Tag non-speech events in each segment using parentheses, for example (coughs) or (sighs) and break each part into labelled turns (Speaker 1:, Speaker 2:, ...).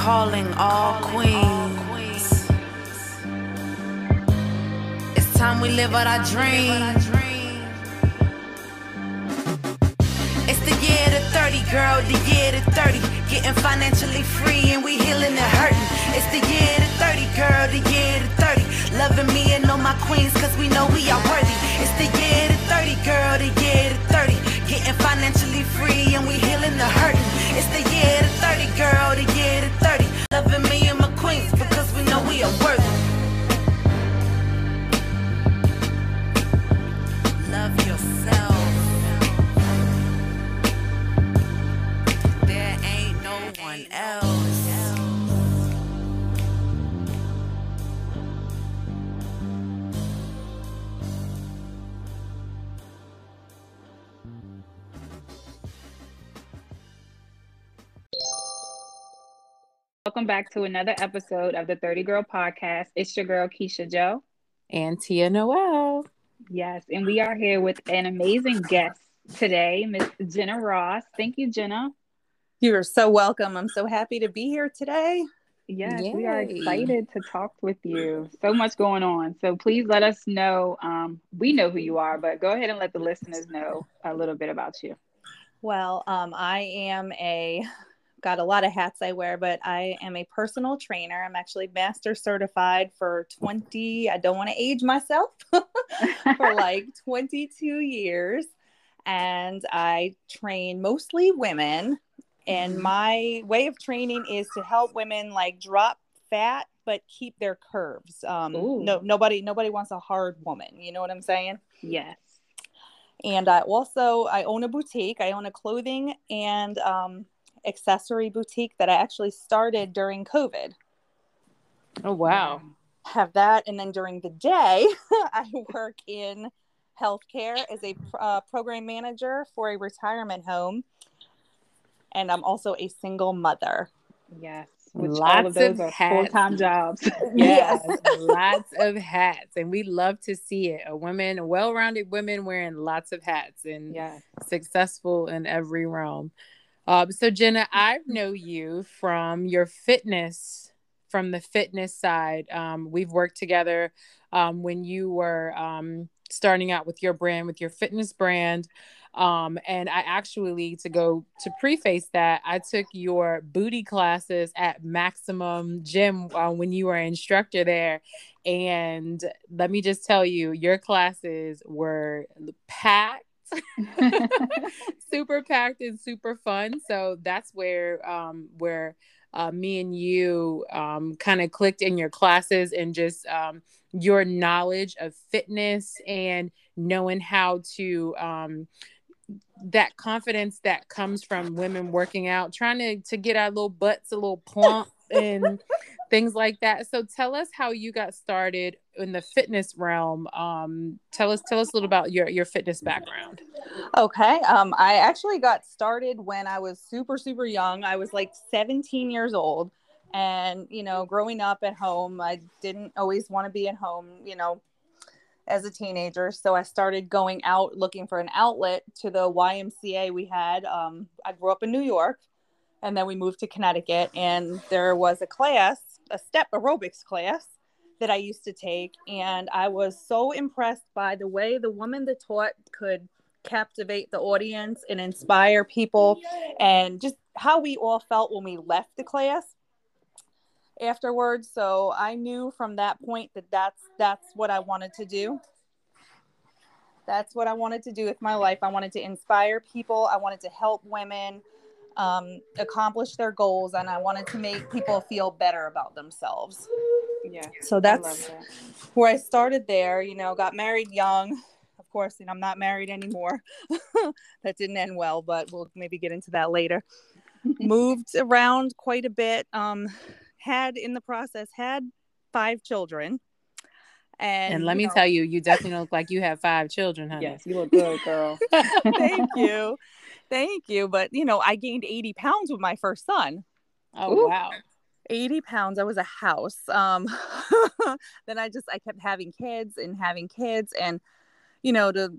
Speaker 1: calling all queens. It's time we live out our dreams. It's the year to 30, girl, the year to 30. Getting financially free and we healing and hurting. It's the year to 30, girl, the year to 30. Loving me and all my queens, cause we know we are worthy. It's the year to 30, girl, the year to 30. Getting financially free and we healing the hurting. It's the year to 30, girl, the year to 30. Loving me and my queens because we know we are worthy. Love yourself. There ain't no one else.
Speaker 2: Welcome back to another episode of the 30 Girl Podcast. It's your girl, Keisha Joe.
Speaker 3: and Tia Noel.
Speaker 2: Yes, and we are here with an amazing guest today, Miss Jenna Ross. Thank you, Jenna.
Speaker 4: You are so welcome. I'm so happy to be here today.
Speaker 2: Yes, we are excited to talk with you. So much going on. So please let us know. Um, we know who you are, but go ahead and let the listeners know a little bit about you.
Speaker 4: Well, um, I am a got a lot of hats I wear, but I am a personal trainer. I'm actually master certified for 20. I don't want to age myself (laughs) for like (laughs) 22 years, and I train mostly women. And
Speaker 2: Mhm.
Speaker 4: my way of training is to help women like drop fat but keep their curves. Um,
Speaker 2: Ooh.
Speaker 4: no, nobody, nobody wants a hard woman. You know what I'm saying?
Speaker 2: Yes.
Speaker 4: and I also I own a boutique. I own a clothing and um, accessory boutique that I actually started during COVID.
Speaker 3: Oh wow.
Speaker 4: Have that, and then during the day, (laughs) I work in healthcare as a uh, program manager for a retirement home, and I'm also a single mother.
Speaker 2: Yes. Which all
Speaker 3: Lots
Speaker 2: of those
Speaker 3: of
Speaker 2: are
Speaker 3: hats.
Speaker 2: full time jobs. (laughs)
Speaker 3: Yes, lots of hats, and we love to see it. A woman, a well-rounded women wearing lots of hats and
Speaker 2: yes.
Speaker 3: successful in every realm. Um, so Jenna, (laughs) I know you from your fitness, from the fitness side. Um, we've worked together um, when you were um, starting out with your brand, with your fitness brand. Um, and I actually, to go to preface that, I took your booty classes at Maximum Gym uh, when you were an instructor there. And let me just tell you, your classes were packed (laughs) super packed and super fun. So that's where um where uh, me and you um kind of clicked in your classes and just um your knowledge of fitness and knowing how to um that confidence that comes from women working out, trying to to get our little butts a little plump and (laughs) things like that. So tell us how you got started in the fitness realm. Um, tell us tell us a little about your your fitness background.
Speaker 4: Okay. Um, I actually got started when I was super, super young. I was like 17 years old. And, you know, growing up at home, I didn't always want to be at home, you know, as a teenager. So I started going out looking for an outlet to the YMCA we had. Um, I grew up in New York and then we moved to Connecticut. And there was a class, a step aerobics class that I used to take. And I was so impressed by the way the woman that taught could captivate the audience and inspire people and just how we all felt when we left the class afterwards. So i knew from that point that that's that's what i wanted to do. That's what i wanted to do with my life. I wanted to inspire people. I wanted to help women um, accomplish their goals and i wanted to make people feel better about themselves
Speaker 2: Yeah.
Speaker 4: so
Speaker 2: I
Speaker 4: that's
Speaker 2: that.
Speaker 4: where I started there, you know, got married young. Of course, and I'm not married anymore. (laughs) that didn't end well, but we'll maybe get into that later. Moved around quite a bit. Um, had in the process had five children. And,
Speaker 3: And, let me
Speaker 4: know,
Speaker 3: tell you, you definitely look like you have five children, honey.
Speaker 2: Yes, you look good, girl. (laughs)
Speaker 4: thank you. Thank you. But you know, I gained 80 pounds with my first son.
Speaker 3: Oh
Speaker 2: Ooh.
Speaker 3: wow.
Speaker 4: 80 pounds i was a house um (laughs) then i just i kept having kids and having kids and you know, to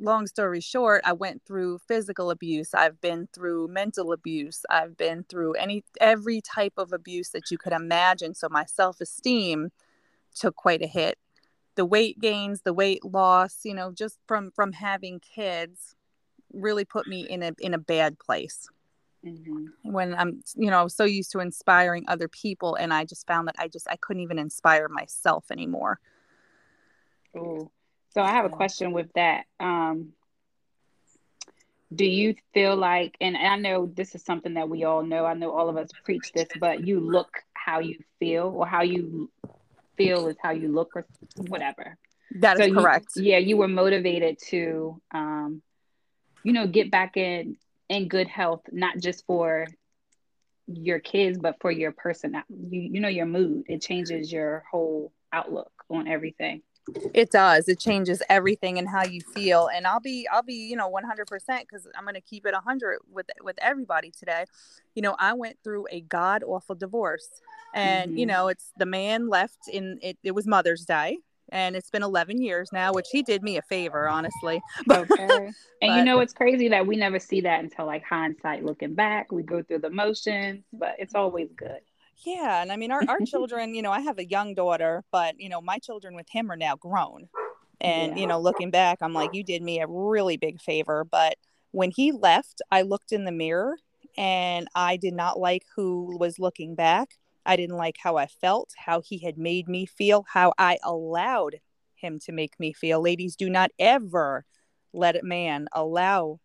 Speaker 4: long story short, I went through physical abuse. I've been through mental abuse. I've been through any every type of abuse that you could imagine. So my self-esteem took quite a hit. The weight gains, the weight loss, you know, just from from having kids really put me in a in a bad place. Mm-hmm. When I'm, you know, I was so used to inspiring other people and I just found that I just I couldn't even inspire myself anymore.
Speaker 2: Oh, so I have a question with that. Um, do you feel like, and I know this is something that we all know, I know all of us preach this, but you look how you feel, or how you feel is how you look, or whatever.
Speaker 4: That is so correct.
Speaker 2: You, yeah, you were motivated to, um, you know, get back in in good health, not just for your kids, but for your person. You, you know, your mood. It changes your whole outlook on everything
Speaker 4: it does it changes everything and how you feel and i'll be i'll be you know 100% because i'm going to keep it 100 with with everybody today you know i went through a god awful divorce and mm-hmm. you know it's the man left in it, it was mother's day and it's been 11 years now which he did me a favor honestly (laughs)
Speaker 2: okay and but, you know it's crazy that we never see that until like hindsight looking back we go through the motions but it's always good
Speaker 4: yeah. And I mean, our, our children, you know, I have a young daughter, but, you know, my children with him are now grown. And, yeah. you know, looking back, I'm like, you did me a really big favor. But when he left, I looked in the mirror and I did not like who was looking back. I didn't like how I felt, how he had made me feel, how I allowed him to make me feel. Ladies, do not ever let a man allow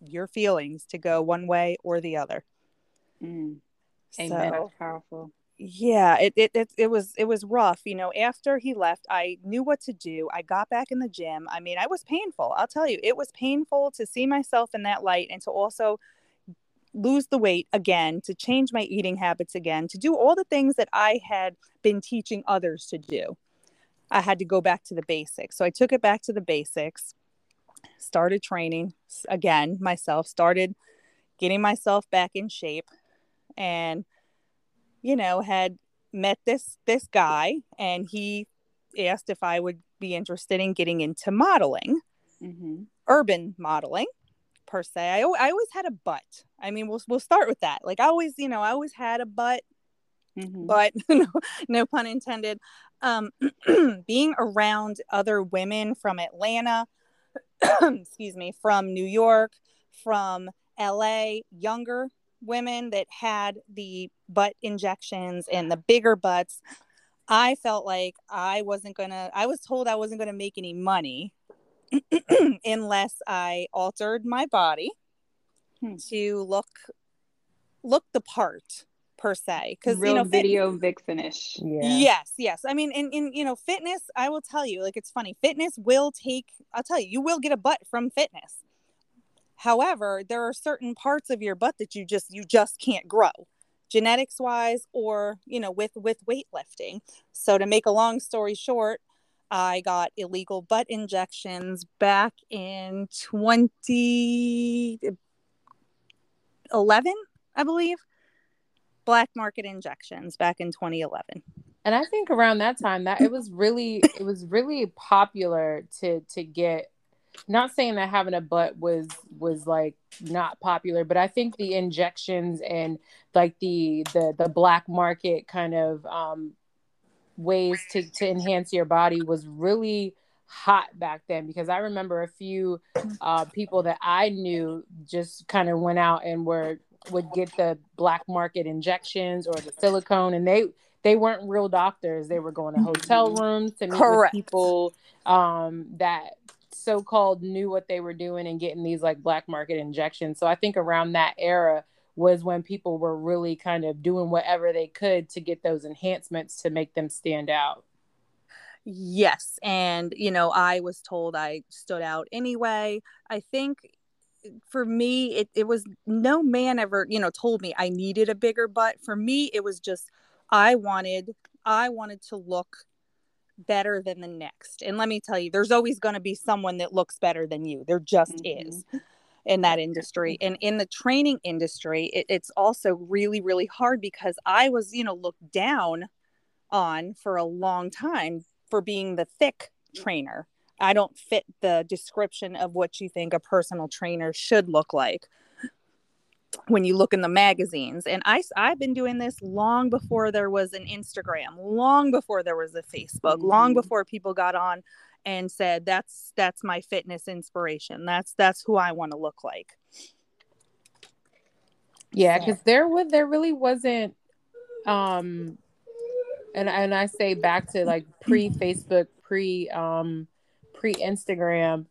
Speaker 4: your feelings to go one way or the other.
Speaker 2: Mm. Amen. So, powerful.
Speaker 4: Yeah, it, it it it was it was rough. You know, after he left, I knew what to do. I got back in the gym. I mean, I was painful. I'll tell you, it was painful to see myself in that light and to also lose the weight again, to change my eating habits again, to do all the things that I had been teaching others to do. I had to go back to the basics. So I took it back to the basics, started training again myself, started getting myself back in shape and you know had met this this guy and he asked if i would be interested in getting into modeling mm-hmm. urban modeling per se. I, I always had a butt. I mean we'll, we'll start with that. Like i always you know i always had a butt mm-hmm. but (laughs) no, no pun intended. Um (clears throat) being around other women from atlanta (clears throat) excuse me from new york from la younger women that had the butt injections and the bigger butts, I felt like I wasn't going to, I was told I wasn't going to make any money (clears throat) unless I altered my body hmm. to look look the part per se.
Speaker 2: Because you know video fit- vixenish
Speaker 4: yeah. yes yes. I mean in, in you know fitness i will tell you like it's funny. Fitness will take i'll tell you you will get a butt from fitness. However, there are certain parts of your butt that you just you just can't grow genetics wise or you know with with weightlifting. So to make a long story short i got illegal butt injections back in 2011 i believe. Black market injections back in 2011
Speaker 3: and i think around that time that it was really it was really popular to to get not saying that having a butt was was like not popular but i think the injections and like the the the black market kind of um ways to to enhance your body was really hot back then because i remember a few uh people that i knew just kind of went out and were would get the black market injections or the silicone and they they weren't real doctors they were going to hotel rooms to meet Correct. with people um that so-called knew what they were doing and getting these like black market injections. So I think around that era was when people were really kind of doing whatever they could to get those enhancements to make them stand out.
Speaker 4: Yes, and you know, I was told I stood out anyway. I think for me it, it was no man ever you know told me i needed a bigger butt for me it was just i wanted i wanted to look better than the next. And let me tell you, there's always going to be someone that looks better than you. There just mm-hmm. is in that industry. And in the training industry, it, it's also really, really hard because I was, you know, looked down on for a long time for being the thick trainer. I don't fit the description of what you think a personal trainer should look like when you look in the magazines and I, i've been doing this long before there was an instagram long before there was a facebook mm-hmm. long before people got on and said that's that's my fitness inspiration that's that's who i want to look like
Speaker 3: yeah because there was there really wasn't um and and i say back to like pre facebook pre um pre instagram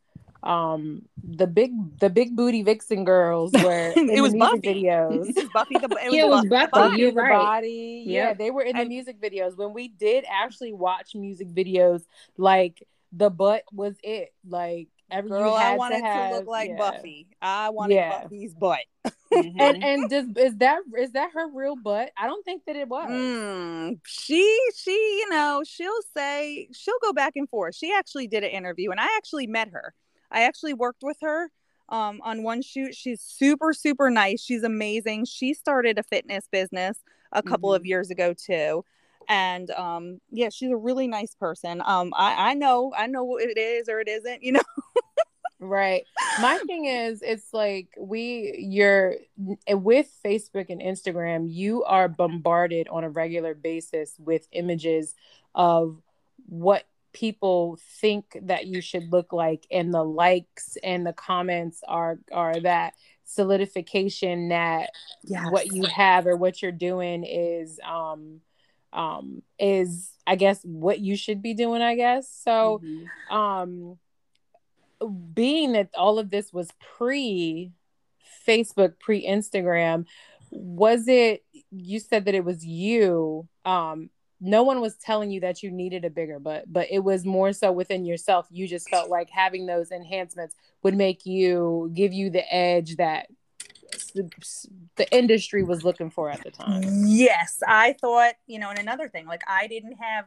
Speaker 3: um the big the big booty vixen girls (laughs) were
Speaker 4: it was Buffie
Speaker 3: videos. (laughs)
Speaker 4: Buffie the
Speaker 2: it was, it was Buffie, Buffie you're right.
Speaker 3: body. Yep. Yeah, they were in the music videos. When we did actually watch music videos, like the butt was it. Like every
Speaker 4: girl,
Speaker 3: I
Speaker 4: wanted
Speaker 3: to, have,
Speaker 4: to look like
Speaker 3: yeah.
Speaker 4: Buffie. I wanted yeah. Buffie's butt. (laughs)
Speaker 3: mm-hmm. And and does is that is that her real butt? I don't think that it was.
Speaker 4: Mm, she she you know she'll say she'll go back and forth. She actually did an interview, and I actually met her I actually worked with her um, on one shoot. She's super, super nice. She's amazing. She started a fitness business a couple mm-hmm. of years ago too. And um, yeah, she's a really nice person. Um, I, I know, I know what it is or it isn't, you know.
Speaker 3: right. My thing is, it's like we, you're with Facebook and Instagram, you are bombarded on a regular basis with images of what people think that you should look like and the likes and the comments are are that solidification that yes. what you have or what you're doing is um um is i guess what you should be doing i guess so mm-hmm. um being that all of this was pre facebook pre instagram was it you said that it was you um no one was telling you that you needed a bigger butt, but it was more so within yourself. You just felt like having those enhancements would make you give you the edge that the industry was looking for at the time.
Speaker 4: Yes, I thought, you know, and another thing, like I didn't have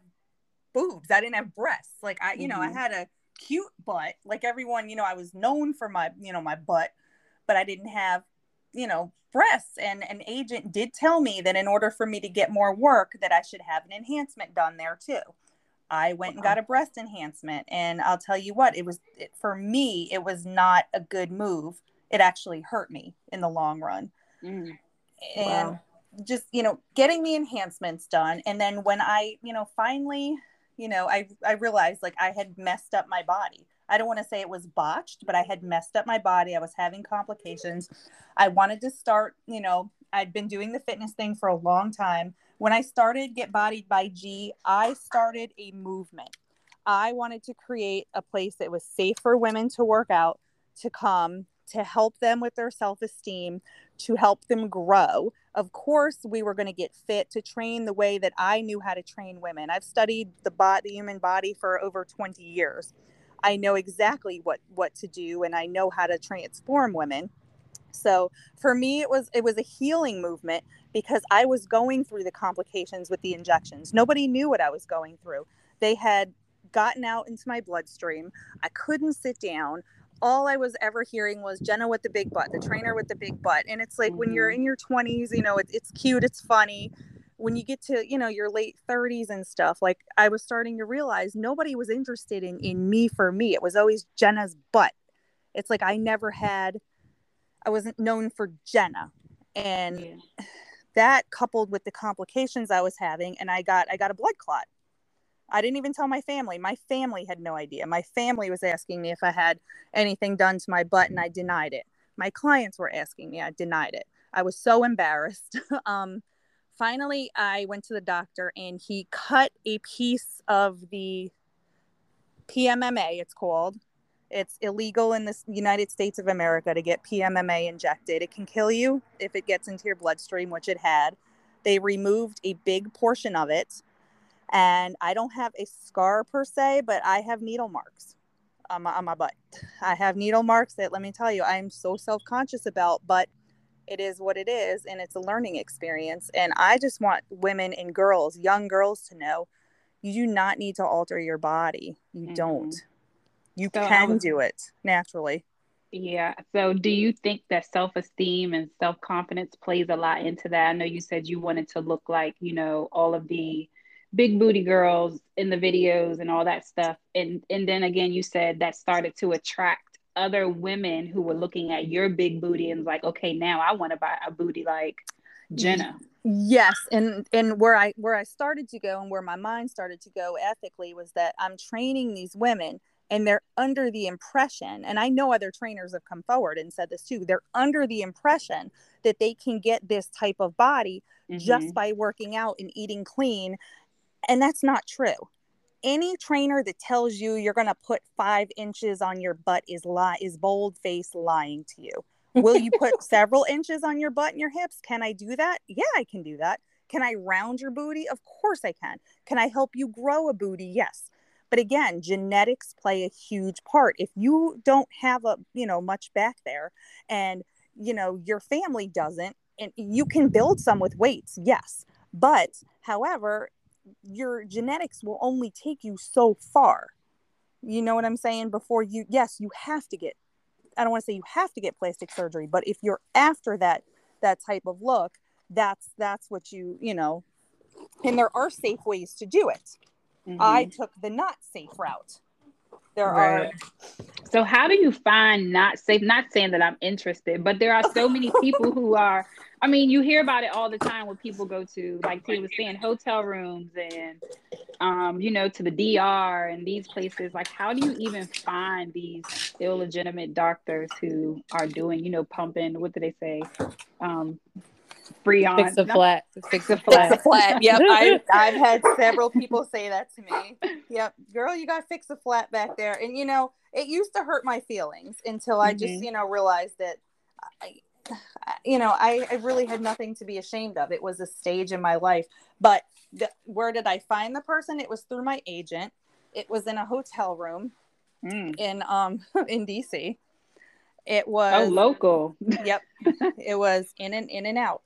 Speaker 4: boobs, I didn't have breasts. Like I, you mm-hmm. know, I mm-hmm. had a cute butt. Like everyone, you know, I was known for my, you know, my butt, but I didn't have, you know, breasts and an agent did tell me that in order for me to get more work that i should have an enhancement done there too i went and got a breast enhancement and i'll tell you what it was it, for me it was not a good move it actually hurt me in the long run mm. and wow. just you know getting the enhancements done and then when i you know finally you know i i realized like i had messed up my body I don't want to say it was botched, but I had messed up my body. I was having complications. I wanted to start, you know, I'd been doing the fitness thing for a long time. When I started Get Bodied by G, I started a movement. I wanted to create a place that was safe for women to work out, to come, to help them with their self esteem, to help them grow. Of course, we were going to get fit to train the way that I knew how to train women. I've studied the, body, the human body for over 20 years. I know exactly what what to do and I know how to transform women. So for me it was it was a healing movement because I was going through the complications with the injections. Nobody knew what I was going through. They had gotten out into my bloodstream. I couldn't sit down. All I was ever hearing was Jenna with the big butt, the trainer with the big butt. And it's like mm-hmm. when you're mm-hmm. in your 20s, you know, it, it's cute, it's funny when you get to you know your late 30s and stuff like i was starting to realize nobody was interested in in me for me it was always jenna's butt it's like i never had i wasn't known for jenna and yeah. (sighs) that coupled with the complications i was having and i got i got a blood clot i didn't even tell my family my family had no idea my family was asking me if i had anything done to my butt and i denied it my clients were asking me i denied it i was so embarrassed (laughs) um finally I went to the doctor and he cut a piece of the PMMA, it's called. It's illegal in the United States of America to get PMMA injected. It can kill you if it gets into your bloodstream, which it had. They removed a big portion of it. And I don't have a scar per se, but I have needle marks on my, on my butt. I have needle marks that, let me tell you, I'm so self conscious about, but it is what it is and it's a learning experience and i just want women and girls young girls to know you do not need to alter your body you mm-hmm. don't you so can was, do it naturally
Speaker 2: yeah so do you think that self-esteem and self-confidence plays a lot into that i know you said you wanted to look like you know all of the big booty girls in the videos and all that stuff. And and then again, you said that started to attract other women who were looking at your big booty and like, okay, now I want to buy a booty like Jenna.
Speaker 4: Yes, and and where I where I started to go and where my mind started to go ethically was that I'm training these women and they're under the impression and I know other trainers have come forward and said this too. They're under the impression that they can get this type of body mm-hmm. just by working out and eating clean and that's not true. Any trainer that tells you you're going to put five inches on your butt is lie is bold face lying to you. Will you put (laughs) several inches on your butt and your hips? Can I do that? Yeah, I can do that. Can I round your booty? Of course I can. Can I help you grow a booty? Yes. But again, genetics play a huge part. If you don't have a, you know, much back there and, you know, your family doesn't, and you can build some with weights, yes. But however, your genetics will only take you so far. You know what I'm saying? Before you, yes, you have to get, I don't want to say you have to get plastic surgery, but if you're after that, that type of look, that's, that's what you, you know, and there are safe ways to do it. Mm-hmm. I took the not safe route. There right. are.
Speaker 2: So, how do you find not safe? Not saying that I'm interested, but there are so many people who are I mean, you hear about it all the time when people go to, like Tia was saying, hotel rooms and, um, you know, to the DR and these places. Like, how do you even find these illegitimate doctors who are doing, you know, pumping? What do they say? Um, free (laughs)
Speaker 3: fix a flat,
Speaker 2: fix a flat,
Speaker 4: fix a flat. Yep, I've, (laughs) I've had several people say that to me. Yep, girl, you got to fix a flat back there, and you know, it used to hurt my feelings until I mm-hmm. just, you know, realized that. I, you know, I, I really had nothing to be ashamed of. It was a stage in my life. But the, where did I find the person? It was through my agent. It was in a hotel room mm. in um (laughs) in DC. It was
Speaker 2: oh local.
Speaker 4: Yep. it was in and in and out.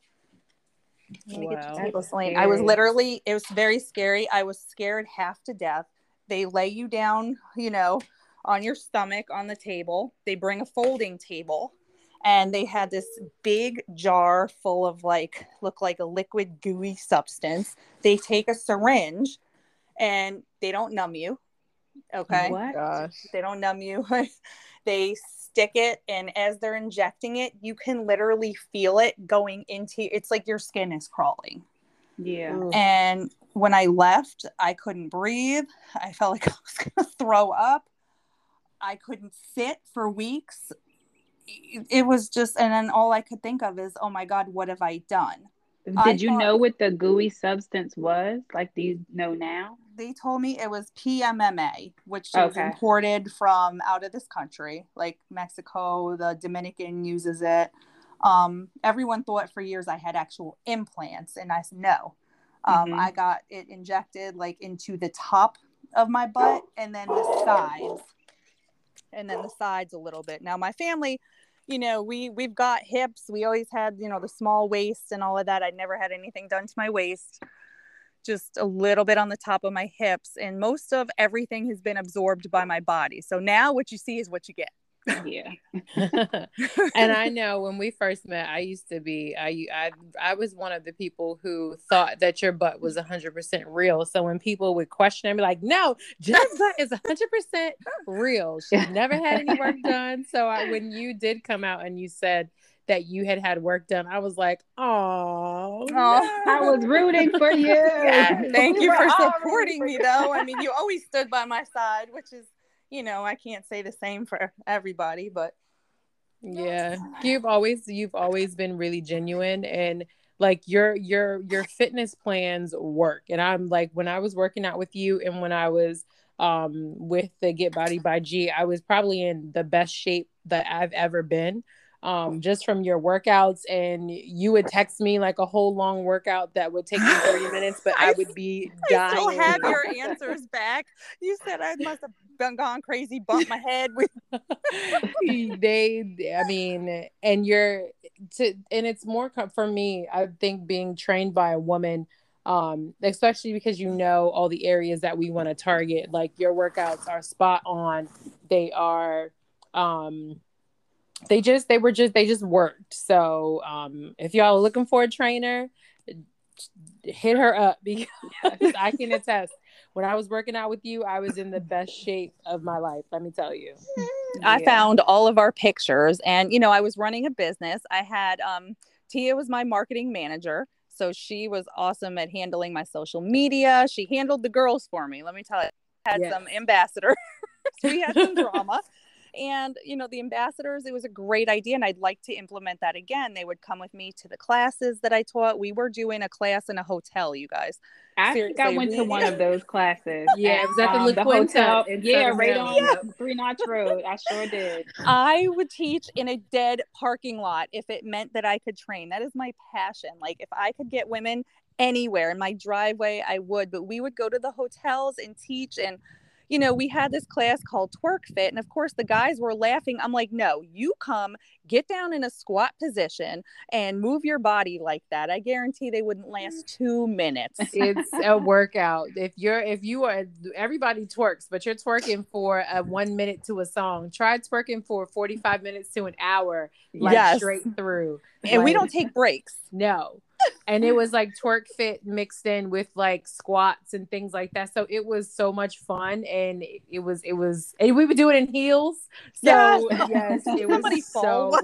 Speaker 4: Wow. I was literally it was very scary. I was scared half to death. They lay you down, you know, on your stomach on the table. They bring a folding table and they had this big jar full of like look like a liquid gooey substance they take a syringe and they don't numb you okay
Speaker 2: what Gosh.
Speaker 4: they don't numb you (laughs) they stick it and as they're injecting it you can literally feel it going into it's like your skin is crawling.
Speaker 2: Yeah.
Speaker 4: And when i left i couldn't breathe. I felt like (laughs) i was going to throw up. I couldn't sit for weeks. It was just and then all i could think of is oh my god what have i done?
Speaker 2: Did I you thought, know what the (laughs) gooey substance was like do you know now
Speaker 4: they told me it was pmma which okay. is imported from out of this country like mexico the dominican uses it um, everyone thought for years i had actual implants and i said no um, mm-hmm. i got it injected like into the top of my butt and then the sides and then the sides a little bit now my family you know, we we've got hips. We always had, you know, the small waist and all of that. I never had anything done to my waist. Just a little bit on the top of my hips, and most of everything has been absorbed by my body. So now, what you see is what you get.
Speaker 2: Yeah. (laughs) (laughs)
Speaker 3: And i know when we first met i used to be I, I i was one of the people who thought that your butt was 100% real. So when people would question i'd be like no jen's (laughs) butt is 100% real. She's never had any work done. So I, when you did come out and you said that you had had work done i was like oh
Speaker 2: i was rooting for (laughs) you. Yeah, (laughs)
Speaker 4: thank you for supporting me though. I (laughs) mean you always stood by my side which is you know, I can't say the same for everybody, but
Speaker 3: yeah, you've always you've always been really genuine and like your your your fitness plans work. And I'm like when I was working out with you and when I was um with the Get Body by G, I was probably in the best shape that I've ever been um, just from your workouts. And you would text me like a whole long workout that would take me 30 (gasps) minutes, but I, I would be dying. (laughs) I
Speaker 4: still have your answers back. You said I must have been gone crazy, bumped my head with. (laughs)
Speaker 3: they, I mean, and you're to, and it's more for me. I think being trained by a woman um especially because you know all the areas that we want to target like your workouts are spot on they are um they just they were just they just worked. So um, if y'all are looking for a trainer, hit her up (laughs) because I can attest. When I was working out with you, I was in the best shape of my life. Let me tell you. (laughs)
Speaker 4: I yeah. found all of our pictures, and you know, I was running a business. I had um, Tia was my marketing manager. So she was awesome at handling my social media. She handled the girls for me. Let me tell you, I had yes. some ambassadors. (laughs) we had some drama. And, you know, the ambassadors, it was a great idea. And I'd like to implement that again. They would come with me to the classes that I taught. We were doing a class in a hotel, you guys.
Speaker 2: I Seriously. think I went to one of those classes. (laughs)
Speaker 3: Yeah, it was at the, um, the hotel.
Speaker 2: Yeah, right on yeah. Three Notch Road. I sure did.
Speaker 4: I would teach in a dead parking lot if it meant that I could train. That is my passion. Like if I could get women anywhere in my driveway, I would. But we would go to the hotels and teach and you know, we had this class called Twerk Fit. And of course, the guys were laughing. I'm like, no, you come, get down in a squat position and move your body like that. I guarantee they wouldn't last mm. two minutes.
Speaker 3: It's a (laughs) workout. If you're, if you are, everybody twerks, but you're twerking for a one minute to a song, try twerking for 45 minutes to an hour, like yes. straight through.
Speaker 4: And like, we don't take breaks. (laughs)
Speaker 3: No and it was like twerk fit mixed in with like squats and things like that. So it was so much fun, and it was it was and we would do it in heels. So yes, (laughs) yes it was so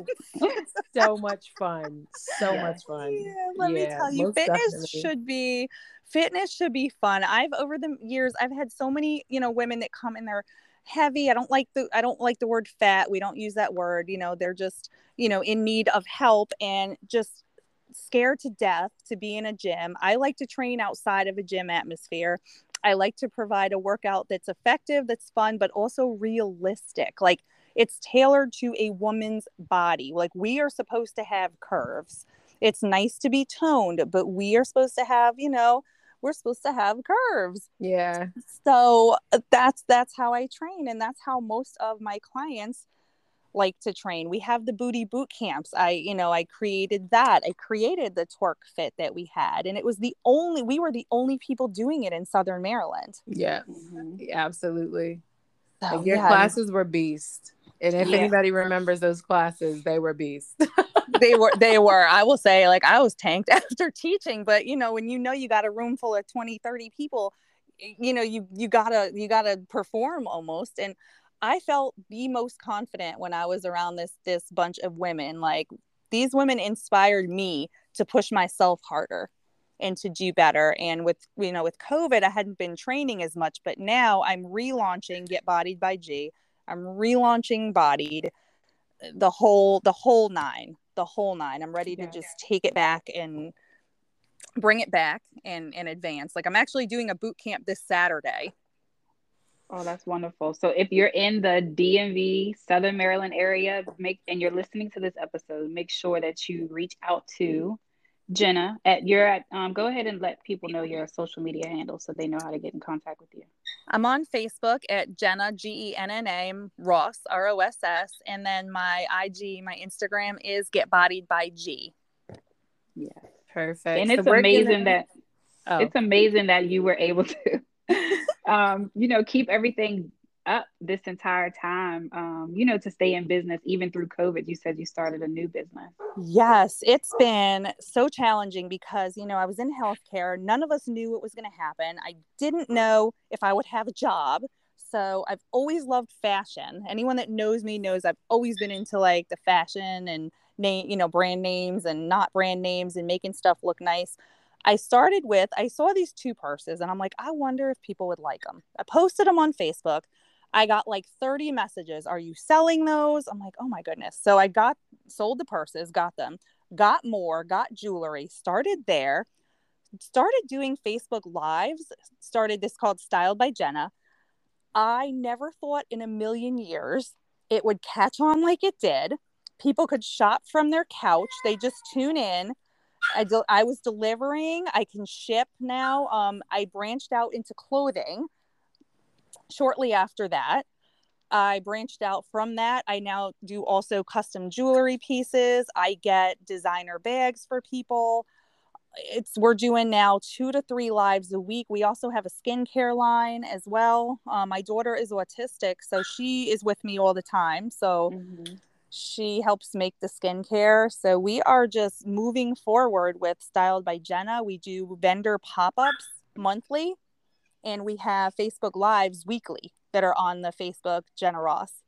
Speaker 3: (laughs) so much fun, so yeah. much fun.
Speaker 4: Yeah, let yeah, me tell you, fitness definitely. should be fitness should be fun. I've over the years I've had so many you know women that come in there heavy. I don't like the I don't like the word fat. We don't use that word. You know, they're just you know in need of help and just scared to death to be in a gym. I like to train outside of a gym atmosphere. I like to provide a workout that's effective, that's fun, but also realistic. Like it's tailored to a woman's body. Like we are supposed to have curves. It's nice to be toned, but we are supposed to have, you know, we're supposed to have curves.
Speaker 3: Yeah.
Speaker 4: So uh, that's that's how I train and that's how most of my clients like to train. We have the booty boot camps. I, you know, I created that. I created the twerk fit that we had. And it was the only, we were the only people doing it in Southern Maryland.
Speaker 3: Yeah, mm-hmm. absolutely. So, like your yeah. classes were beast. And if yeah. anybody remembers those classes, they were beast. (laughs)
Speaker 4: they were, they were. I will say, like, I was tanked (laughs) after teaching, but you know, when you know you got a room full of 20, 30 people, you know, you you gotta you gotta perform almost. And I felt the most confident when I was around this this bunch of women. Like these women inspired me to push myself harder and to do better. And with you know, with COVID, I hadn't been training as much, but now I'm relaunching Get Bodied by G. I'm relaunching Bodied, the whole the whole nine, the whole nine. I'm ready to yeah. just take it back and bring it back and and advance. Like I'm actually doing a boot camp this Saturday
Speaker 2: Oh, that's wonderful. So if you're in the DMV, Southern Maryland area, make and you're listening to this episode, make sure that you reach out to Jenna at your at um, go ahead and let people know your social media handle so they know how to get in contact with you.
Speaker 4: I'm on Facebook at Jenna G E N N A Ross R O S S and then my IG, my Instagram is Get Bodied by G.
Speaker 2: Yeah.
Speaker 3: Perfect.
Speaker 2: And it's so amazing that oh. it's amazing that you were able to um, you know, keep everything up this entire time, um, you know, to stay in business even through COVID. You said you started a new business.
Speaker 4: Yes, it's been so challenging because, you know, I was in healthcare. None of us knew what was going to happen. I didn't know if I would have a job. So I've always loved fashion. Anyone that knows me knows I've always been into like the fashion and name, you know, brand names and not brand names and making stuff look nice. I started with, I saw these two purses and I'm like, I wonder if people would like them. I posted them on Facebook. I got like 30 messages. Are you selling those? I'm like, oh my goodness. So I got, sold the purses, got them, got more, got jewelry, started there, started doing Facebook Lives, started this called Styled by Jenna. I never thought in a million years it would catch on like it did. People could shop from their couch, they just tune in I, I was delivering. I can ship now. Um, I branched out into clothing shortly after that. I branched out from that. I now do also custom jewelry pieces. I get designer bags for people. It's we're doing now two to three lives a week. We also have a skincare line as well. Uh, my daughter is autistic, so she is with me all the time. So mm-hmm She helps make the skincare. So we are just moving forward with Styled by Jenna. We do vendor pop ups monthly, and we have Facebook Lives weekly that are on the Facebook Jenna Ross.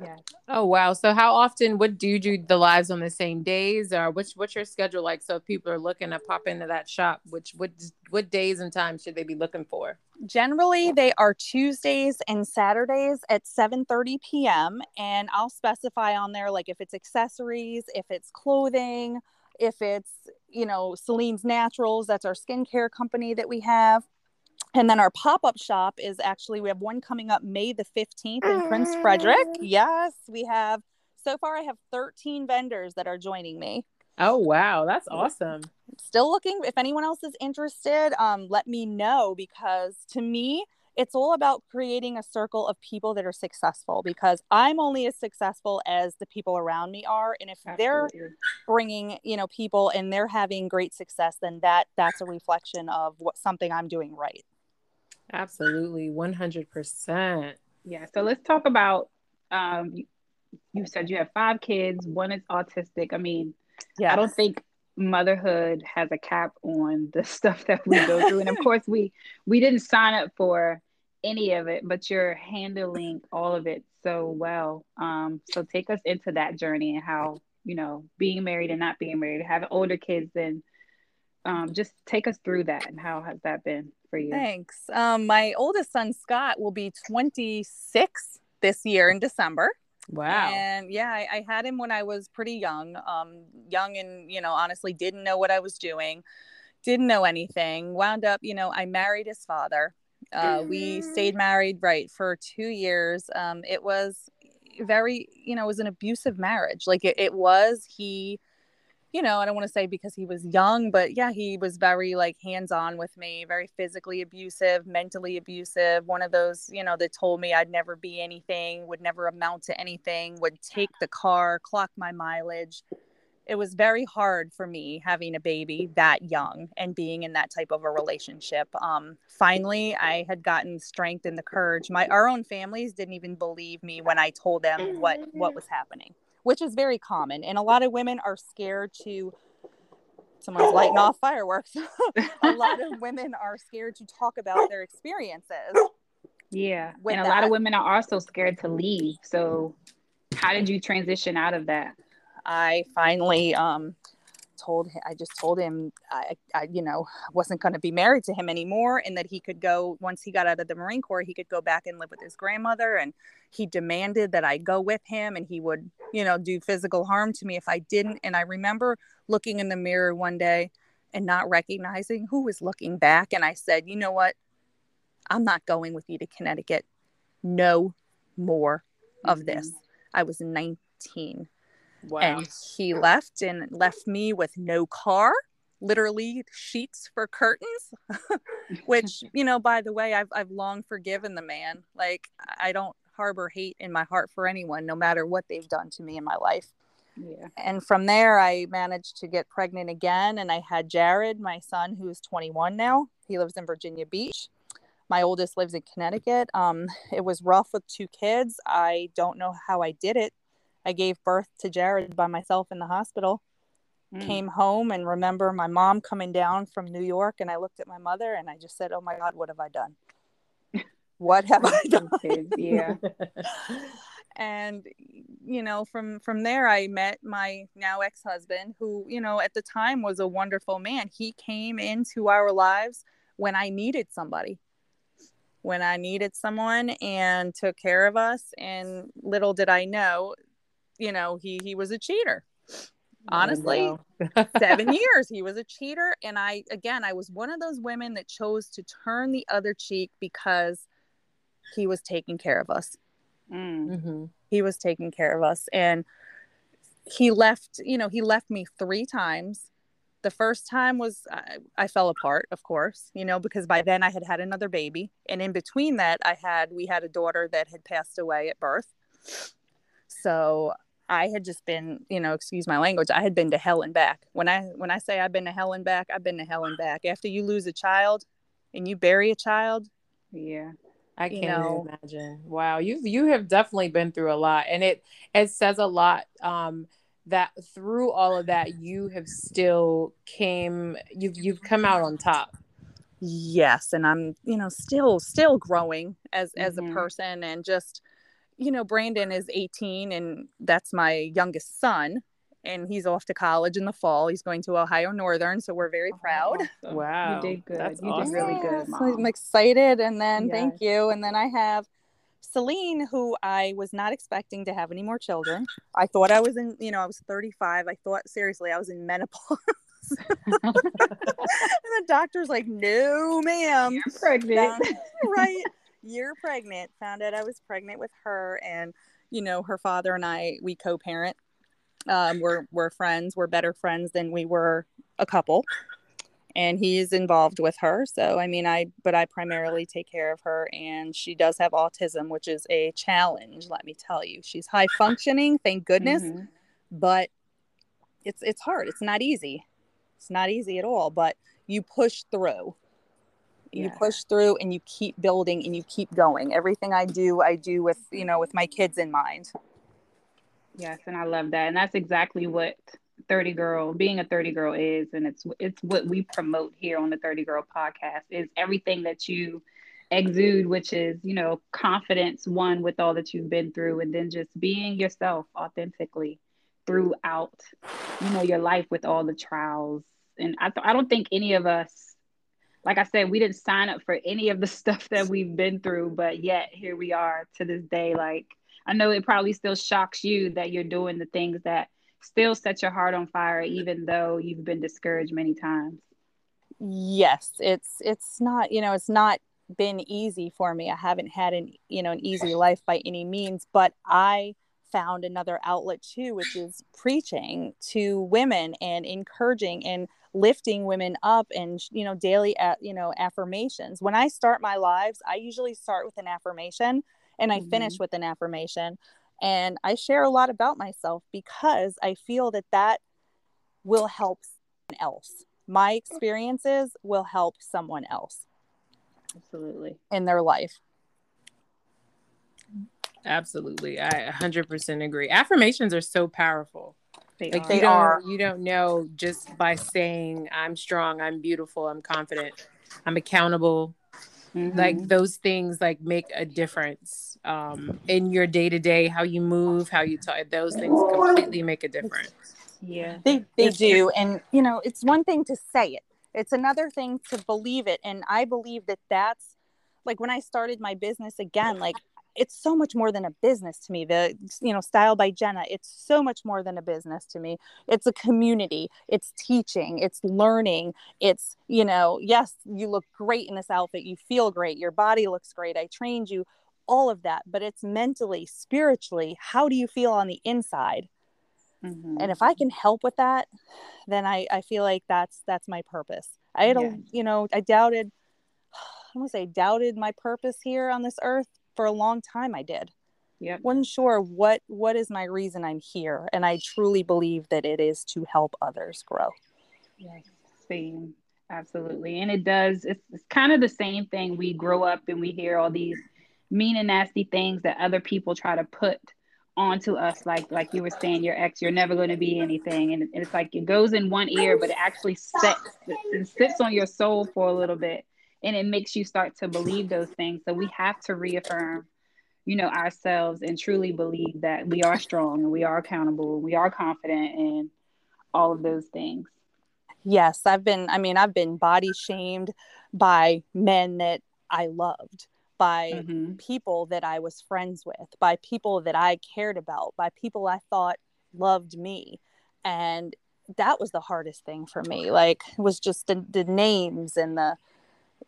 Speaker 3: Yeah. Oh wow. So how often would do you do the lives on the same days or what's what's your schedule like? So if people are looking to pop into that shop, which what what days and times should they be looking for?
Speaker 4: Generally they are Tuesdays and Saturdays at 7 30 p.m. And I'll specify on there like if it's accessories, if it's clothing, if it's, you know, Celine's Naturals, that's our skincare company that we have and then our pop-up shop is actually we have one coming up may the 15th in prince frederick. Yes we have so far i have 13 vendors that are joining me.
Speaker 3: Oh wow that's awesome.
Speaker 4: Still looking if anyone else is interested um, let me know because to me it's all about creating a circle of people that are successful because i'm only as successful as the people around me are and if Absolutely. they're bringing you know people and they're having great success then that that's a reflection of what something i'm doing right
Speaker 3: Absolutely, 100%.
Speaker 2: Yeah. So let's talk about um, you, said you have five kids, one is autistic. I mean, yeah, I don't think motherhood has a cap on the (laughs) stuff that we go through and of (laughs) course we we didn't sign up for any of it but you're handling all of it so well um so take us into that journey and how you know being married and not being married having older kids and um just take us through that and how has that been for you?
Speaker 4: Thanks. Um, my oldest son Scott will be 26 this year in December.
Speaker 3: Wow.
Speaker 4: And yeah, I, I, had him when I was pretty young, um, young and, you know, honestly didn't know what I was doing, didn't know anything. Wound up, you know, I married his father. Uh, mm-hmm. We stayed married, right, for two years. Um, it was very, you know, it was an abusive marriage. Like it, it was, he, you know, I don't want to say because he was young, but yeah, he was very like hands on with me, very physically abusive, mentally abusive. One of those, you know, that told me I'd never be anything, would never amount to anything, would take the car, clock my mileage. It was very hard for me having a baby that young and being in that type of a relationship. Um, finally, I had gotten strength and the courage. My our own families didn't even believe me when I told them what what was happening which is very common. And a lot of women are scared to someone's lighting off fireworks. (laughs) a lot of (laughs) women are scared to talk about their experiences.
Speaker 2: Yeah. And a that. lot of women are also scared to leave. So how did you transition out of that?
Speaker 4: I finally um told him I just told him I, I you know wasn't going to be married to him anymore and that he could go once he got out of the Marine Corps he could go back and live with his grandmother and he demanded that I go with him and he would you know do physical harm to me if I didn't. And I remember looking in the mirror one day and not recognizing who was looking back and I said you know what? I'm not going with you to Connecticut no more of mm-hmm. this I was 19 Wow. And he left and left me with no car, literally sheets for curtains, (laughs) which, (laughs) you know, by the way, I've, I've long forgiven the man. Like, I don't harbor hate in my heart for anyone, no matter what they've done to me in my life. Yeah. And from there, I managed to get pregnant again. And I had Jared, my son, who is 21 now. He lives in Virginia Beach. My oldest lives in Connecticut. Um, it was rough with two kids. I don't know how I did it I gave birth to Jared by myself in the hospital. Mm. Came home and remember my mom coming down from New York, and I looked at my mother and I just said, "Oh my God, what have I done? (laughs) What have I done?"
Speaker 2: yeah. (laughs)
Speaker 4: and you know, from from there, I met my now ex husband, who you know at the time was a wonderful man. He came into our lives when I needed somebody when I needed someone and took care of us. And little did I know you know, he he was a cheater. Honestly, seven years he was a cheater, and I again I was one of those women that chose to turn the other cheek because he was taking care of us. Mm. Mm-hmm. He was taking care of us, and he left. You know, he left me three times the first time was I, I, fell apart of course you know because by then i had had another baby and in between that i had we had a daughter that had passed away at birth so I had just been, you know, excuse my language, I had been to hell and back. When I when I say I've been to hell and back, I've been to hell and back. After you lose a child and you bury a child,
Speaker 2: yeah.
Speaker 3: I can't
Speaker 4: you know.
Speaker 3: imagine. Wow, you've you have definitely been through a lot, and it it says a lot. Um, that through all of that, you have still came. You've you've come out on top.
Speaker 4: yes and i'm you know still still growing as as a
Speaker 2: Mhm.
Speaker 4: person and just you know brandon is 18 and that's my youngest son and he's off to college in the fall he's going to ohio northern so we're very proud
Speaker 2: Awesome.
Speaker 3: Wow,
Speaker 2: You did good.
Speaker 3: that's
Speaker 2: you
Speaker 3: awesome.
Speaker 2: did really
Speaker 4: Yeah,
Speaker 2: good,
Speaker 4: so
Speaker 2: mom.
Speaker 4: i'm excited and then
Speaker 2: Yes.
Speaker 4: thank you and then i have celine who i was not expecting to have any more children i thought i was in you know i was 35 i thought seriously i was in menopause (laughs) (laughs) and the doctor's like no ma'am
Speaker 2: You're pregnant.
Speaker 4: found- right you're pregnant found out i was pregnant with her and you know her father and i we co-parent. Um, we're we're friends we're better friends than we were a couple. And he's involved with her. So i mean i but i primarily take care of her and she does have autism which is a challenge let me tell you. She's high functioning thank goodness
Speaker 2: Mhm.
Speaker 4: but it's it's hard. It's not easy. It's not easy at all but you push through you
Speaker 2: Yeah.
Speaker 4: push through and you keep building and you keep going everything i do i do with you know with my kids in mind
Speaker 2: Yes, and I love that. And that's exactly what 30 Girl, being a 30 Girl is. And it's it's what we promote here on the 30 Girl podcast is everything that you exude, which is, you know, confidence, one with all that you've been through, and then just being yourself authentically throughout, you know, your life with all the trials. And I, th- I don't think any of us, like I said, we didn't sign up for any of the (laughs) stuff that we've been through, but yet here we are to this day. Like, I know it probably still shocks you that you're doing the things that still set your heart on fire, even though you've been discouraged many times.
Speaker 4: yes it's it's not you know it's not been easy for me i haven't had an you know an easy life by any means but i found another outlet too which is preaching to women and encouraging and lifting women up and you know daily a- you know affirmations. When i start my lives i usually start with an affirmation and i finish mm-hmm. with an affirmation. And i share a lot about myself because i feel that that will help someone else. My experiences will help someone else
Speaker 2: Absolutely.
Speaker 4: in their life
Speaker 3: Absolutely, I 100% agree. Affirmations are so powerful.
Speaker 2: They
Speaker 3: Like
Speaker 2: are.
Speaker 4: They
Speaker 3: you don't
Speaker 4: are.
Speaker 3: you don't know just by saying I'm strong, I'm beautiful, I'm confident, I'm accountable.
Speaker 2: Mhm.
Speaker 3: Like those things like make a difference um in your day to day, how you move, how you talk. Those things completely make a difference.
Speaker 2: yeah.
Speaker 4: they they do and you know it's one thing to say it it's another thing to believe it and i believe that that's like when i started my business again like it's so much more than a business to me. The you know style by genna it's so much more than a business to me. It's a community. It's teaching. It's learning. It's you know yes you look great in this outfit. You feel great. Your body looks great. I trained you all of that. But it's mentally spiritually how do you feel on the inside?
Speaker 2: Mhm.
Speaker 4: and if i can help with that then i i feel like that's that's my purpose. I had
Speaker 2: Yes.
Speaker 4: a you know i doubted (sighs) i am gonna say doubted my purpose here on this earth for a long time i did
Speaker 2: Yep.
Speaker 4: wasn't sure what what is my reason i'm here and i truly believe that it is to help others grow
Speaker 2: Yes, same. Absolutely. And it does, it's, it's kind of the same thing. We grow up and we hear all these mean and nasty things that other people try to put onto us. Like, like you were saying, your ex, you're never going to be anything. And it's like it goes in one ear, but it actually sets, it sits on your soul for a little bit. And it makes you start to believe those things. So we have to reaffirm, you know, ourselves and truly believe that we are strong and we are accountable, we are confident and all of those things.
Speaker 4: yes i've been i mean i've been body shamed by men that i loved by
Speaker 2: Mhm.
Speaker 4: people that I was friends with, by people that I cared about, by people I thought loved me. And that was the hardest thing for me. Like, it was just the, the names and the,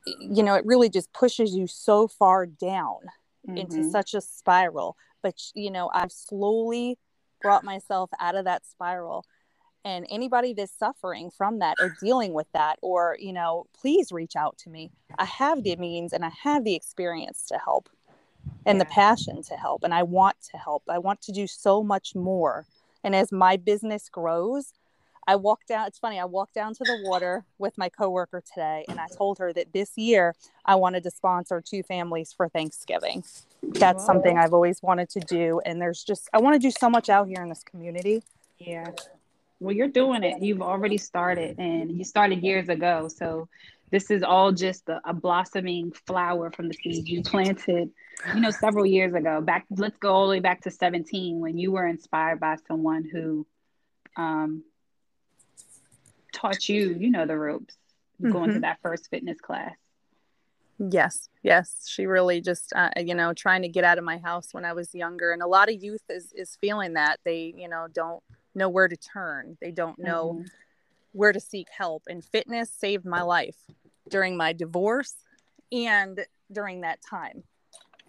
Speaker 4: you know, it really just pushes you so far down into
Speaker 2: Mhm.
Speaker 4: such a spiral. But, you know, I've slowly brought myself out of that spiral. And anybody that's suffering from that or dealing with that, or, you know, please reach out to me. I have the means and I have the experience to help and the passion to help. And I want to help. I want to do so much more. And as my business grows, I walked down, it's funny, I walked down to the water with my coworker today and I told her that this year I wanted to sponsor two families for Thanksgiving. That's Whoa. something I've always wanted to do. And there's just, I want to do so much out here in this community.
Speaker 2: Yeah. Well, you're doing it. You've already started and you started years ago. So this is all just a, a blossoming flower from the seeds you planted, you know, several years ago. Back, let's go all the way back to 17 when you were inspired by someone who, um, taught you, you know, the ropes mm-hmm. going to mm-hmm. that first fitness class.
Speaker 4: Yes, yes. She really just, uh, you know, trying to get out of my house when I was younger. And a lot of youth is, is feeling that they, you know, don't know where to turn. They don't know mm-hmm. where to seek help. And fitness saved my life during my divorce and during that time.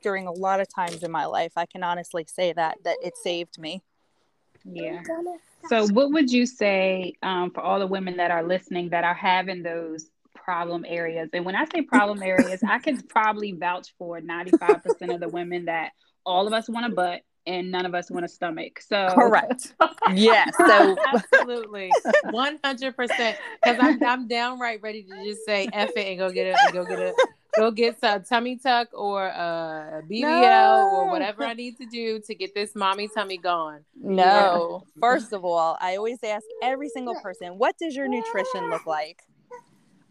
Speaker 4: During a lot of times in my life, I can honestly say that, that it saved me.
Speaker 2: Yeah. So, what would you say um, for all the women that are listening that are having those problem areas? And when I say problem areas, I could probably vouch for 95% of the women that all of us want a butt and none of us want a stomach. So
Speaker 4: correct. (laughs) yes. So
Speaker 3: absolutely, one hundred percent. Because I'm I'm downright ready to just say F it and go get it and go get it go get some tummy tuck or uh, a BBL no. or whatever I need to do to get this mommy tummy gone.
Speaker 4: No. Yeah. First of all, I always ask every single person, what does your nutrition look like?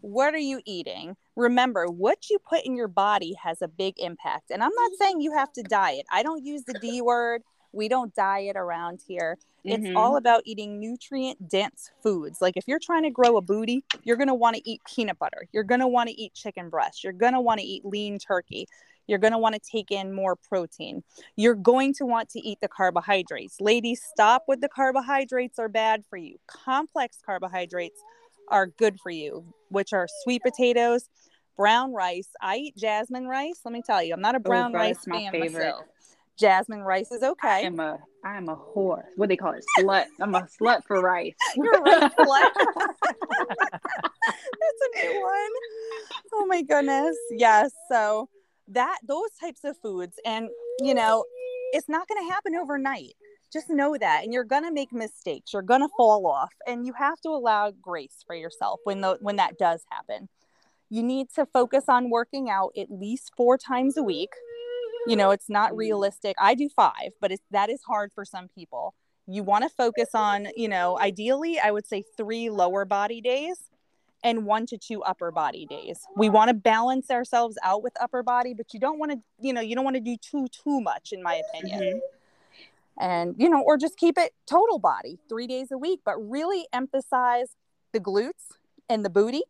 Speaker 4: What are you eating? Remember, what you put in your body has a big impact. And I'm not saying you have to diet. I don't use the D word. We don't diet around here. It's mm-hmm. all about eating nutrient dense foods. Like if you're trying to grow a booty, you're going to want to eat peanut butter. You're going to want to eat chicken breast. You're going to want to eat lean turkey. You're going to want to take in more protein. You're going to want to eat the carbohydrates. Ladies, stop with the carbohydrates are bad for you. Complex carbohydrates are good for you, which are sweet potatoes, brown rice. I eat jasmine rice. Let me tell you, I'm not a brown oh, rice fan favorite. myself. Jasmine rice is okay. I
Speaker 2: am a I am a whore. What do they call it? Slut. I'm a slut for rice. (laughs)
Speaker 4: You're a rice slut. (laughs) That's a new one. Oh my goodness. Yes. So that those types of foods and you know, it's not gonna happen overnight. Just know that. And you're gonna make mistakes. You're gonna fall off. And you have to allow grace for yourself when the when that does happen. You need to focus on working out at least four times a week you know it's not realistic. I do five but it's that is hard for some people. You want to focus on you know ideally i would say three lower body days and one to two upper body days. We want to balance ourselves out with upper body but you don't want to you know you don't want to do too too much in my opinion. Mm-hmm. and you know or just keep it total body three days a week but really emphasize the glutes and the booty.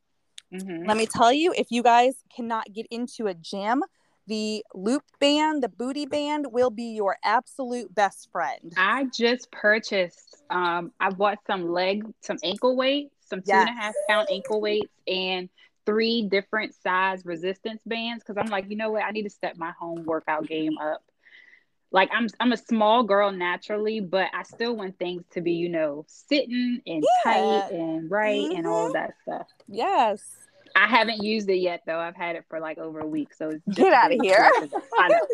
Speaker 4: Mm-hmm. let me tell you if you guys cannot get into a gym the loop band, the booty band will be your absolute best friend.
Speaker 2: I just purchased, um, I bought some leg, some ankle weights, some two yes. and a half pound ankle weights, and three different size resistance bands because I'm like, you know what, I need to step my home workout game up. Like I'm I'm a small girl naturally, but I still want things to be, you know, sitting and yeah. tight and right mm-hmm. and all mm-hmm. that stuff.
Speaker 4: Yes.
Speaker 2: I haven't used it yet though. I've had it for like over a week. So it's
Speaker 4: get out of here. (laughs)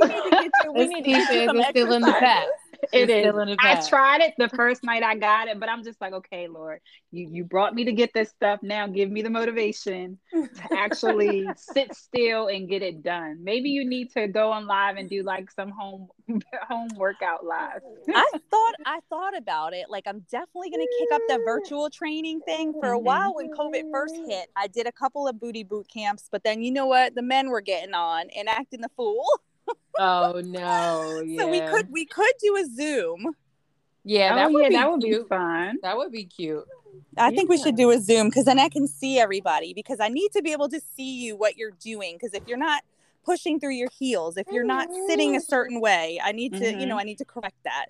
Speaker 3: We need to get you. We (laughs) need to get you some still in the past.
Speaker 2: It is. I tried it the first night I got it, but I'm just like, okay, Lord, you you brought me to get this stuff. Now give me the motivation to actually (laughs) sit still and get it done. Maybe you need to go on live and do like some home (laughs) home workout live.
Speaker 4: I (laughs) thought I thought about it. Like I'm definitely gonna kick up the virtual training thing. For a while when COVID first hit, I did a couple of booty boot camps, but then you know what? The men were getting on and acting the fool
Speaker 3: oh no! Yeah. (laughs)
Speaker 4: So we could we could do a Zoom.
Speaker 3: Yeah, that, oh, would, yeah, be that would be fun. That would be cute.
Speaker 4: I yeah. think we should do a Zoom because then I can see everybody because I need to be able to see you what you're doing. Because if you're not pushing through your heels, if you're not sitting a certain way, I need to, mm-hmm. you know, I need to correct that.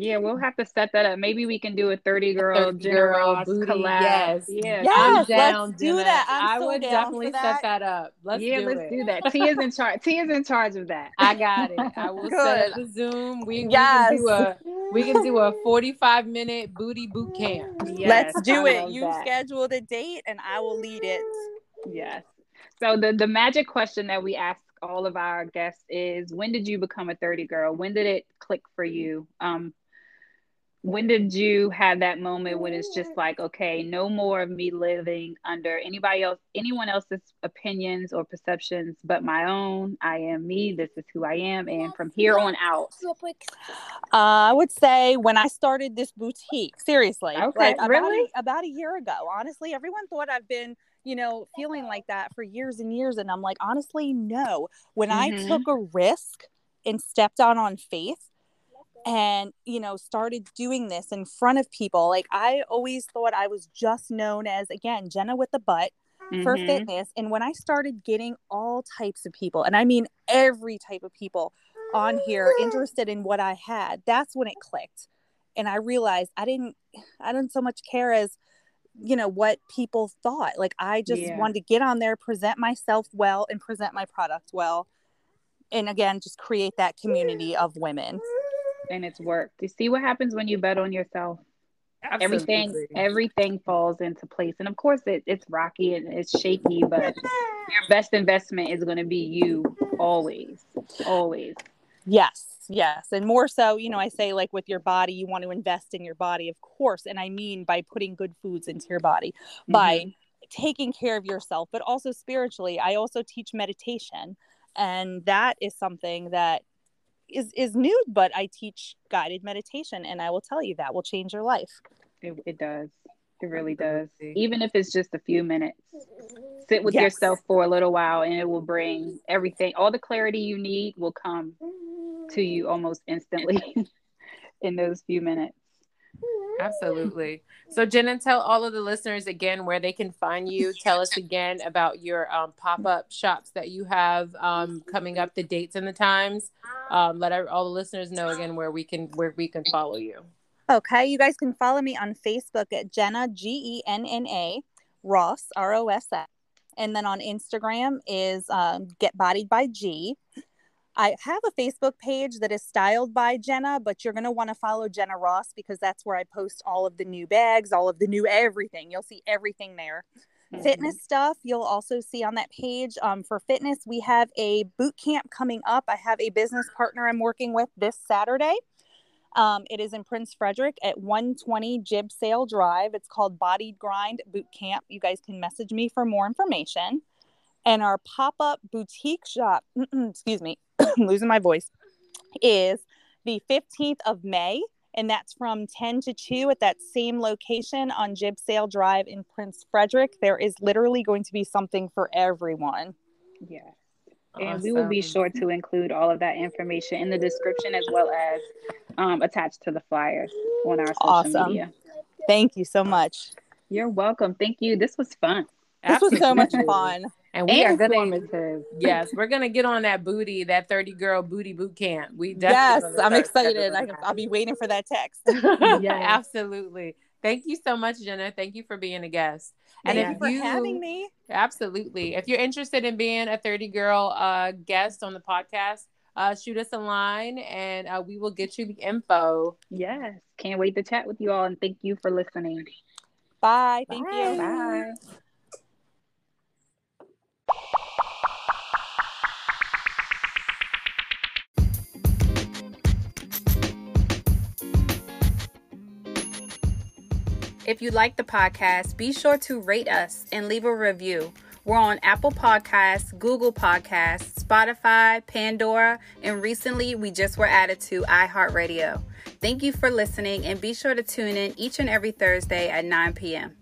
Speaker 2: Yeah, we'll have to set that up. Maybe we can do a 30 girl general collab.
Speaker 3: Yes.
Speaker 4: Yeah. Yes, down, let's do that. I'm
Speaker 3: i
Speaker 4: so
Speaker 3: would definitely set that up. Let's
Speaker 2: yeah,
Speaker 3: do
Speaker 2: let's
Speaker 3: it.
Speaker 2: do that. T is in charge. T is in charge of that.
Speaker 3: I got it. I (laughs) will set up the Zoom. We, yes. we can do a we can do a (laughs) 45 minute booty boot camp.
Speaker 4: Yes, let's do I it. You that. schedule the date and I will lead it.
Speaker 2: Yes. So the the magic question that we ask all of our guests is when did you become a 30 girl? When did it click for you? Um when did you have that moment when it's just like okay no more of me living under anybody else anyone else's opinions or perceptions but my own? I am me this is who i am and from here on out.
Speaker 4: Uh, i would say when i started this boutique seriously
Speaker 2: okay
Speaker 4: like
Speaker 2: really?
Speaker 4: about a, about a year ago honestly everyone thought i've been you know feeling like that for years and years and i'm like honestly no. When mm-hmm. i took a risk and stepped out on faith and you know started doing this in front of people. Like i always thought i was just known as again genna with the butt mm-hmm. for fitness. And when i started getting all types of people and i mean every type of people on here (laughs) interested in what i had that's when it clicked. And i realized i didn't i didn't so much care as you know what people thought. Like i just yeah. wanted to get on there present myself well and present my product well. And again just create that community of women
Speaker 2: and it's worked. You see what happens when you bet on yourself. Absolutely. Everything everything falls into place. And of course it, it's rocky and it's shaky, but your best investment is gonna be you always. Always.
Speaker 4: Yes, yes. And more so, you know, I say like with your body, you want to invest in your body, of course. And I mean by putting good foods into your body, mm-hmm. by taking care of yourself, but also spiritually. I also teach meditation. And that is something that is is new but i teach guided meditation and i will tell you that will change your life.
Speaker 2: It, it does. It really does. Even if it's just a few minutes. Sit with yes. yourself for a little while and it will bring everything all the clarity you need will come to you almost instantly (laughs) in those few minutes
Speaker 3: Absolutely. So, Genna, tell all of the listeners again where they can find you. Tell us again about your um, pop up shops that you have um, coming up, the dates and the times. Um, let our, all the listeners know again where we can where we can follow you.
Speaker 4: Okay, you guys can follow me on Facebook at Genna G E N N A Ross R O S S, and then on Instagram is um, Get Bodied by G. I have a Facebook page that is styled by Genna, but you're going to want to follow Genna Ross because that's where I post all of the new bags, all of the new everything. You'll see everything there. Mm-hmm. Fitness stuff, you'll also see on that page. Um, for fitness, we have a boot camp coming up. I have a business partner I'm working with this Saturday. Um, it is in Prince Frederick at 120 Jib Sale Drive. It's called Bodied Grind Boot Camp. You guys can message me for more information. And our pop up boutique shop, (clears throat) excuse me, (coughs) losing my voice, is the 15th of May. And that's from 10 to 2 at that same location on Jib Sale Drive in Prince Frederick. There is literally going to be something for everyone.
Speaker 2: Yeah. And we will be sure to include all of that information in the description as well as um, attached to the flyers on our social awesome. media.
Speaker 4: Thank you so much.
Speaker 2: You're welcome. Thank you. This was fun.
Speaker 4: This Absolutely. was so much fun.
Speaker 3: And we and are gonna (laughs) yes, we're gonna get on that booty, that 30 girl booty boot camp. We
Speaker 4: yes, I'm excited. I, will be waiting for that text. (laughs) (laughs)
Speaker 3: yeah, absolutely. Thank you so much, Genna. Thank you for being a guest.
Speaker 4: And Thank if you for having me.
Speaker 3: Absolutely. If you're interested in being a 30 girl uh, guest on the podcast, uh, shoot us a line and uh, we will get you the info.
Speaker 2: Yes. Can't wait to chat with you all and thank you for listening.
Speaker 4: Bye. Thank Bye.
Speaker 2: you. Bye.
Speaker 1: If you like the podcast, be sure to rate us and leave a review. We're on Apple Podcasts, Google Podcasts, Spotify, Pandora, and recently we just were added to iHeartRadio. Thank you for listening and be sure to tune in each and every Thursday at 9 p.m.